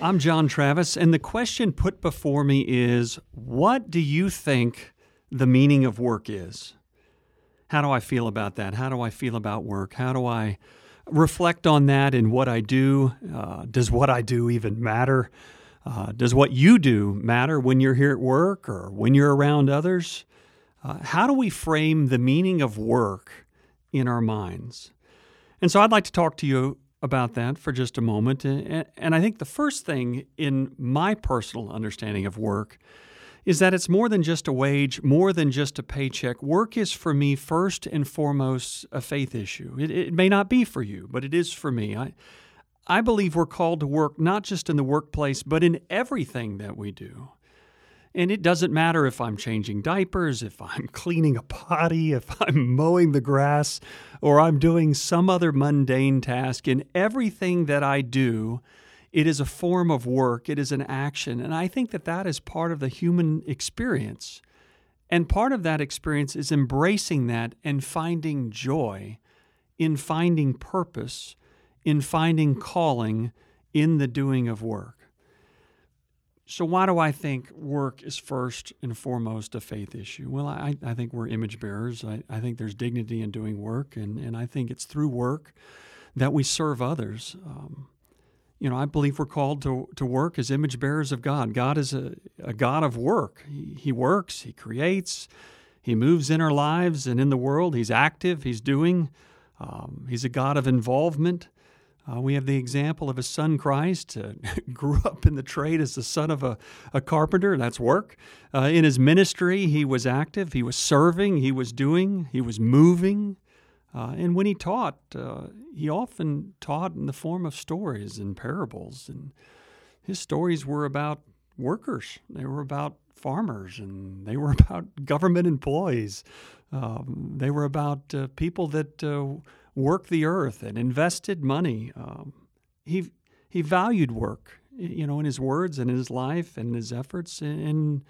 I'm John Travis, and the question put before me is what do you think the meaning of work is? How do I feel about that? How do I feel about work? How do I reflect on that in what I do? Uh, does what I do even matter? Uh, does what you do matter when you're here at work or when you're around others? Uh, how do we frame the meaning of work in our minds? And so I'd like to talk to you about that for just a moment. And I think the first thing in my personal understanding of work is that it's more than just a wage, more than just a paycheck. Work is for me first and foremost a faith issue. It, it may not be for you, but it is for me. I, I believe we're called to work not just in the workplace, but in everything that we do. And it doesn't matter if I'm changing diapers, if I'm cleaning a potty, if I'm mowing the grass, or I'm doing some other mundane task. In everything that I do, it is a form of work, it is an action. And I think that that is part of the human experience. And part of that experience is embracing that and finding joy in finding purpose, in finding calling in the doing of work. So, why do I think work is first and foremost a faith issue? Well, I, I think we're image bearers. I, I think there's dignity in doing work, and, and I think it's through work that we serve others. Um, you know, I believe we're called to, to work as image bearers of God. God is a, a God of work. He, he works, He creates, He moves in our lives and in the world. He's active, He's doing. Um, he's a God of involvement. Uh, we have the example of his son Christ, uh, grew up in the trade as the son of a, a carpenter, that's work. Uh, in his ministry, he was active, he was serving, he was doing, he was moving. Uh, and when he taught, uh, he often taught in the form of stories and parables. And his stories were about workers, they were about farmers, and they were about government employees. Um, they were about uh, people that worked the earth and invested money. Um, he he valued work, you know, in his words and in his life and his efforts. And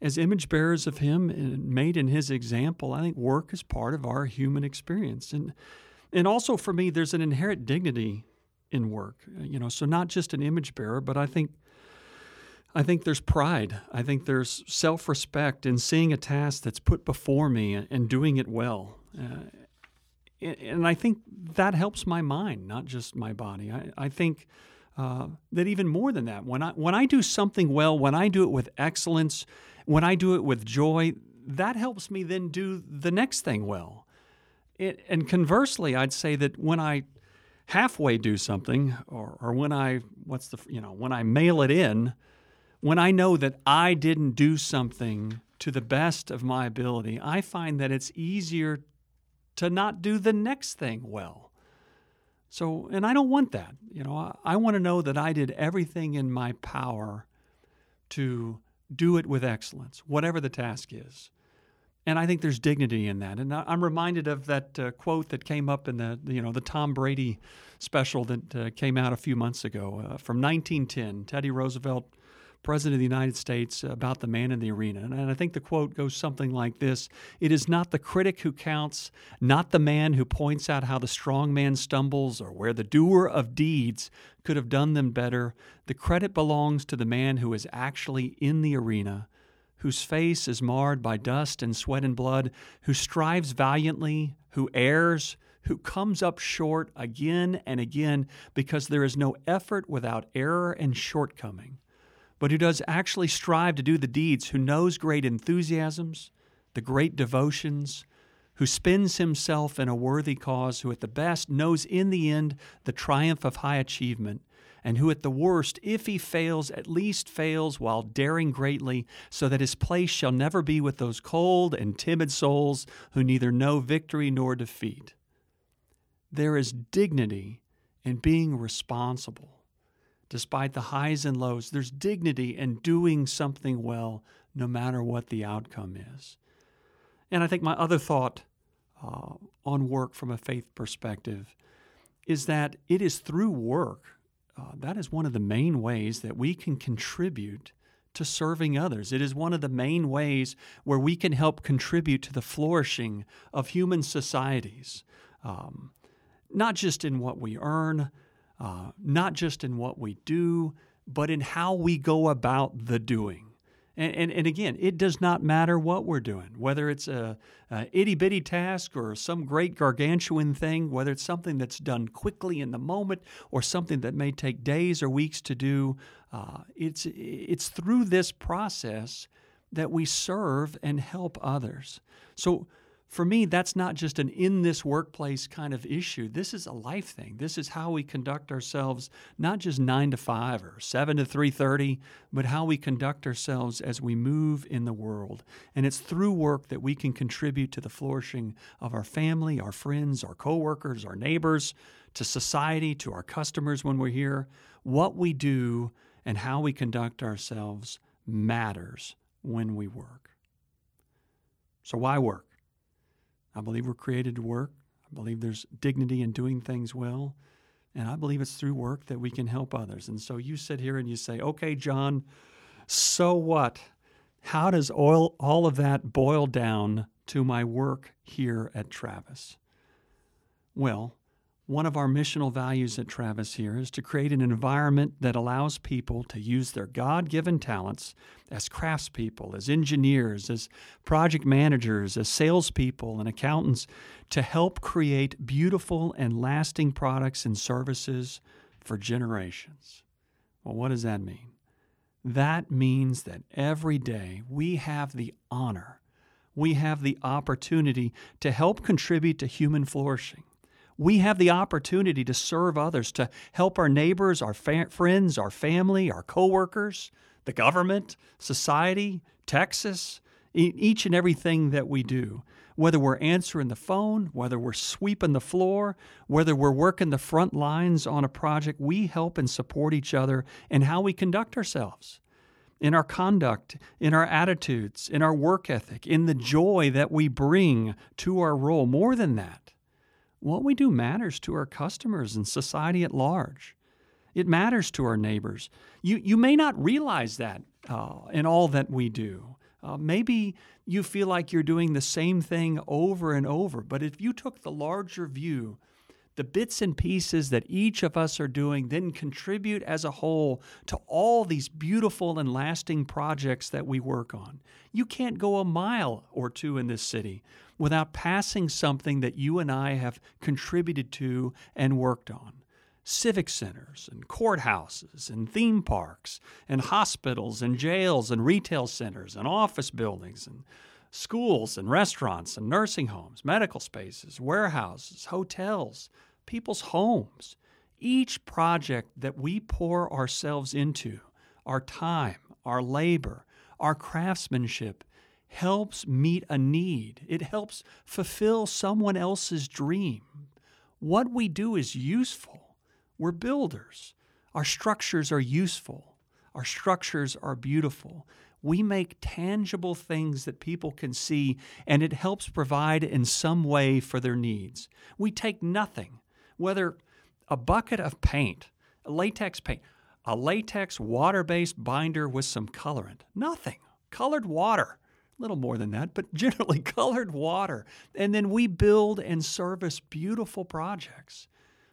as image bearers of him and made in his example, I think work is part of our human experience. And and also for me, there's an inherent dignity in work. You know, so not just an image bearer, but I think I think there's pride. I think there's self respect in seeing a task that's put before me and doing it well. Uh, and I think that helps my mind, not just my body. I, I think uh, that even more than that, when I when I do something well, when I do it with excellence, when I do it with joy, that helps me then do the next thing well. It, and conversely, I'd say that when I halfway do something, or, or when I what's the you know when I mail it in, when I know that I didn't do something to the best of my ability, I find that it's easier to not do the next thing well. So, and I don't want that. You know, I, I want to know that I did everything in my power to do it with excellence, whatever the task is. And I think there's dignity in that. And I'm reminded of that uh, quote that came up in the you know the Tom Brady special that uh, came out a few months ago uh, from 1910. Teddy Roosevelt President of the United States about the man in the arena. And I think the quote goes something like this It is not the critic who counts, not the man who points out how the strong man stumbles or where the doer of deeds could have done them better. The credit belongs to the man who is actually in the arena, whose face is marred by dust and sweat and blood, who strives valiantly, who errs who comes up short again and again because there is no effort without error and shortcoming but who does actually strive to do the deeds, who knows great enthusiasms, the great devotions, who spends himself in a worthy cause, who at the best knows in the end the triumph of high achievement, and who at the worst, if he fails, at least fails while daring greatly, so that his place shall never be with those cold and timid souls who neither know victory nor defeat. There is dignity in being responsible despite the highs and lows. There's dignity in doing something well, no matter what the outcome is. And I think my other thought uh, on work from a faith perspective is that it is through work. Uh, that is one of the main ways that we can contribute to serving others. It is one of the main ways where we can help contribute to the flourishing of human societies, um, not just in what we earn, uh, not just in what we do, but in how we go about the doing. And, and, and, again, it does not matter what we're doing, whether it's a, a itty bitty task or some great gargantuan thing, whether it's something that's done quickly in the moment or something that may take days or weeks to do. Uh, it's, it's through this process that we serve and help others. So, for me, that's not just an in this workplace kind of issue. This is a life thing. This is how we conduct ourselves, not just nine to five or seven to three thirty, but how we conduct ourselves as we move in the world. And it's through work that we can contribute to the flourishing of our family, our friends, our coworkers, our neighbors, to society, to our customers when we're here. What we do and how we conduct ourselves matters when we work. So why work? I believe we're created to work. I believe there's dignity in doing things well. And I believe it's through work that we can help others. And so you sit here and you say, okay, John, so what? How does all, all of that boil down to my work here at Travis? Well, one of our missional values at Travis here is to create an environment that allows people to use their God given talents as craftspeople, as engineers, as project managers, as salespeople, and accountants to help create beautiful and lasting products and services for generations. Well, what does that mean? That means that every day we have the honor, we have the opportunity to help contribute to human flourishing we have the opportunity to serve others, to help our neighbors, our fa- friends, our family, our coworkers, the government, society, Texas, each and everything that we do. Whether we're answering the phone, whether we're sweeping the floor, whether we're working the front lines on a project, we help and support each other in how we conduct ourselves in our conduct, in our attitudes, in our work ethic, in the joy that we bring to our role. More than that, what we do matters to our customers and society at large. It matters to our neighbors. You, you may not realize that uh, in all that we do. Uh, maybe you feel like you're doing the same thing over and over, but if you took the larger view, the bits and pieces that each of us are doing then contribute as a whole to all these beautiful and lasting projects that we work on. You can't go a mile or two in this city without passing something that you and I have contributed to and worked on. Civic centers and courthouses and theme parks and hospitals and jails and retail centers and office buildings and schools and restaurants and nursing homes, medical spaces, warehouses, hotels, people's homes. Each project that we pour ourselves into, our time, our labor, our craftsmanship, helps meet a need. It helps fulfill someone else's dream. What we do is useful. We're builders. Our structures are useful. Our structures are beautiful we make tangible things that people can see, and it helps provide in some way for their needs. We take nothing, whether a bucket of paint, latex paint, a latex water based binder with some colorant, nothing, colored water. Little more than that, but generally colored water. And then we build and service beautiful projects.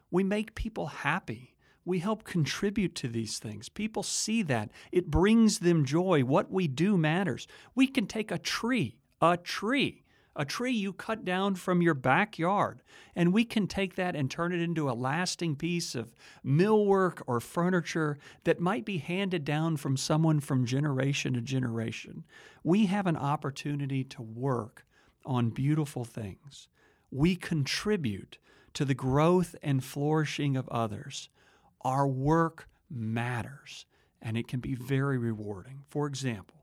We make people happy we help contribute to these things. People see that. It brings them joy. What we do matters. We can take a tree, a tree, a tree you cut down from your backyard, and we can take that and turn it into a lasting piece of millwork or furniture that might be handed down from someone from generation to generation. We have an opportunity to work on beautiful things. We contribute to the growth and flourishing of others our work matters and it can be very rewarding. For example,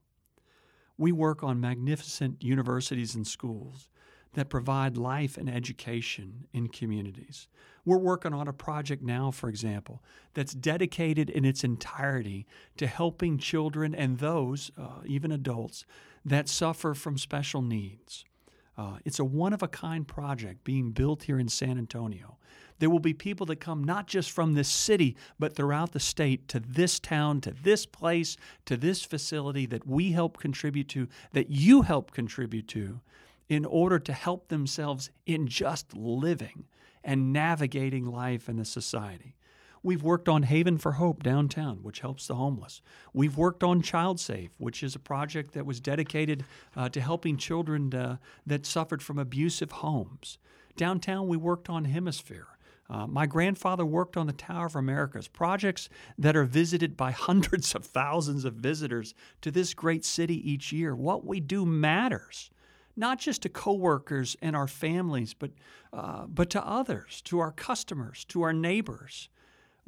we work on magnificent universities and schools that provide life and education in communities. We're working on a project now, for example, that's dedicated in its entirety to helping children and those, uh, even adults, that suffer from special needs. Uh, it's a one of a kind project being built here in San Antonio there will be people that come not just from this city, but throughout the state to this town, to this place, to this facility that we help contribute to, that you help contribute to, in order to help themselves in just living and navigating life in the society. We've worked on Haven for Hope downtown, which helps the homeless. We've worked on Child Safe, which is a project that was dedicated uh, to helping children uh, that suffered from abusive homes. Downtown, we worked on HemisFair. Uh, my grandfather worked on the Tower of Americas, projects that are visited by hundreds of thousands of visitors to this great city each year. What we do matters, not just to coworkers and our families, but, uh, but to others, to our customers, to our neighbors.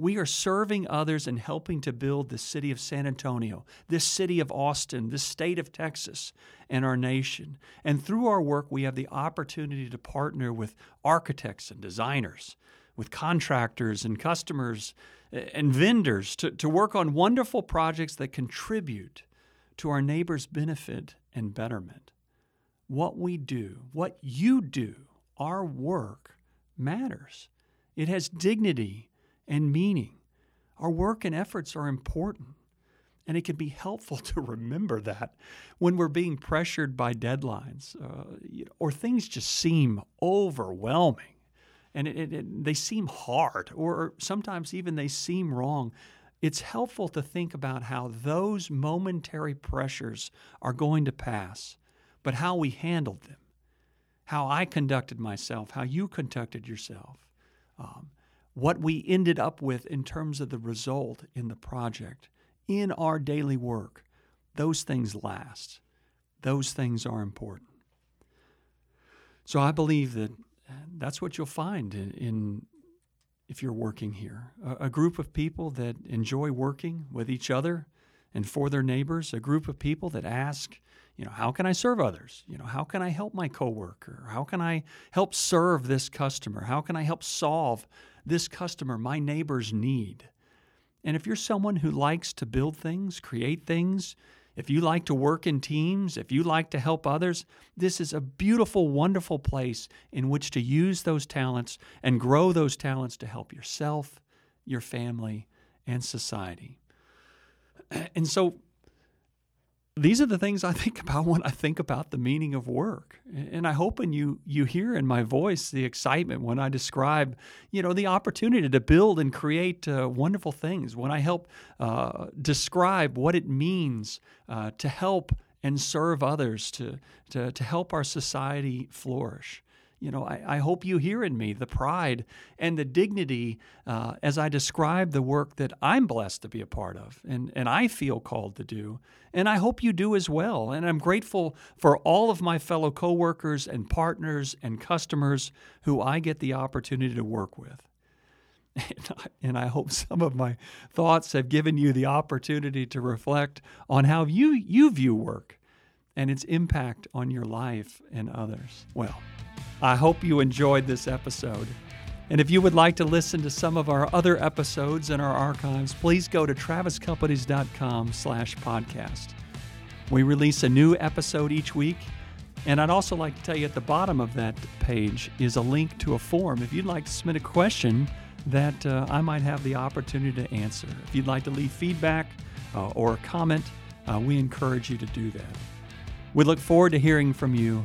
We are serving others and helping to build the city of San Antonio, this city of Austin, this state of Texas, and our nation. And through our work, we have the opportunity to partner with architects and designers with contractors and customers and vendors to, to work on wonderful projects that contribute to our neighbors' benefit and betterment. What we do, what you do, our work matters. It has dignity and meaning. Our work and efforts are important. And it can be helpful to remember that when we're being pressured by deadlines uh, or things just seem overwhelming and it, it, it, they seem hard, or sometimes even they seem wrong, it's helpful to think about how those momentary pressures are going to pass, but how we handled them, how I conducted myself, how you conducted yourself, um, what we ended up with in terms of the result in the project, in our daily work. Those things last. Those things are important. So I believe that uh, that's what you'll find in, in if you're working here. A, a, group of people that enjoy working with each other and for their neighbors, a group of people that ask, you know, how can I serve others? You know, how can I help my coworker? How can I help serve this customer? How can I help solve this customer, my neighbor's need? And if you're someone who likes to build things, create things, if you like to work in teams, if you like to help others, this is a beautiful, wonderful place in which to use those talents and grow those talents to help yourself, your family, and society. And so these are the things I think about when I think about the meaning of work. And I hope when you you hear in my voice the excitement when I describe, you know, the opportunity to build and create uh, wonderful things. When I help uh, describe what it means uh, to help and serve others, to, to to help our society flourish you know, I, I, hope you hear in me the pride and the dignity uh, as I describe the work that I'm blessed to be a part of and, and I feel called to do. And I hope you do as well. And I'm grateful for all of my fellow coworkers and partners and customers who I get the opportunity to work with. And I, and I hope some of my thoughts have given you the opportunity to reflect on how you, you view work and its impact on your life and others. Well, I hope you enjoyed this episode. And if you would like to listen to some of our other episodes in our archives, please go to traviscompanies.com slash podcast. We release a new episode each week, and I'd also like to tell you at the bottom of that page is a link to a form if you'd like to submit a question that uh, I might have the opportunity to answer. If you'd like to leave feedback uh, or a comment, uh, we encourage you to do that. We look forward to hearing from you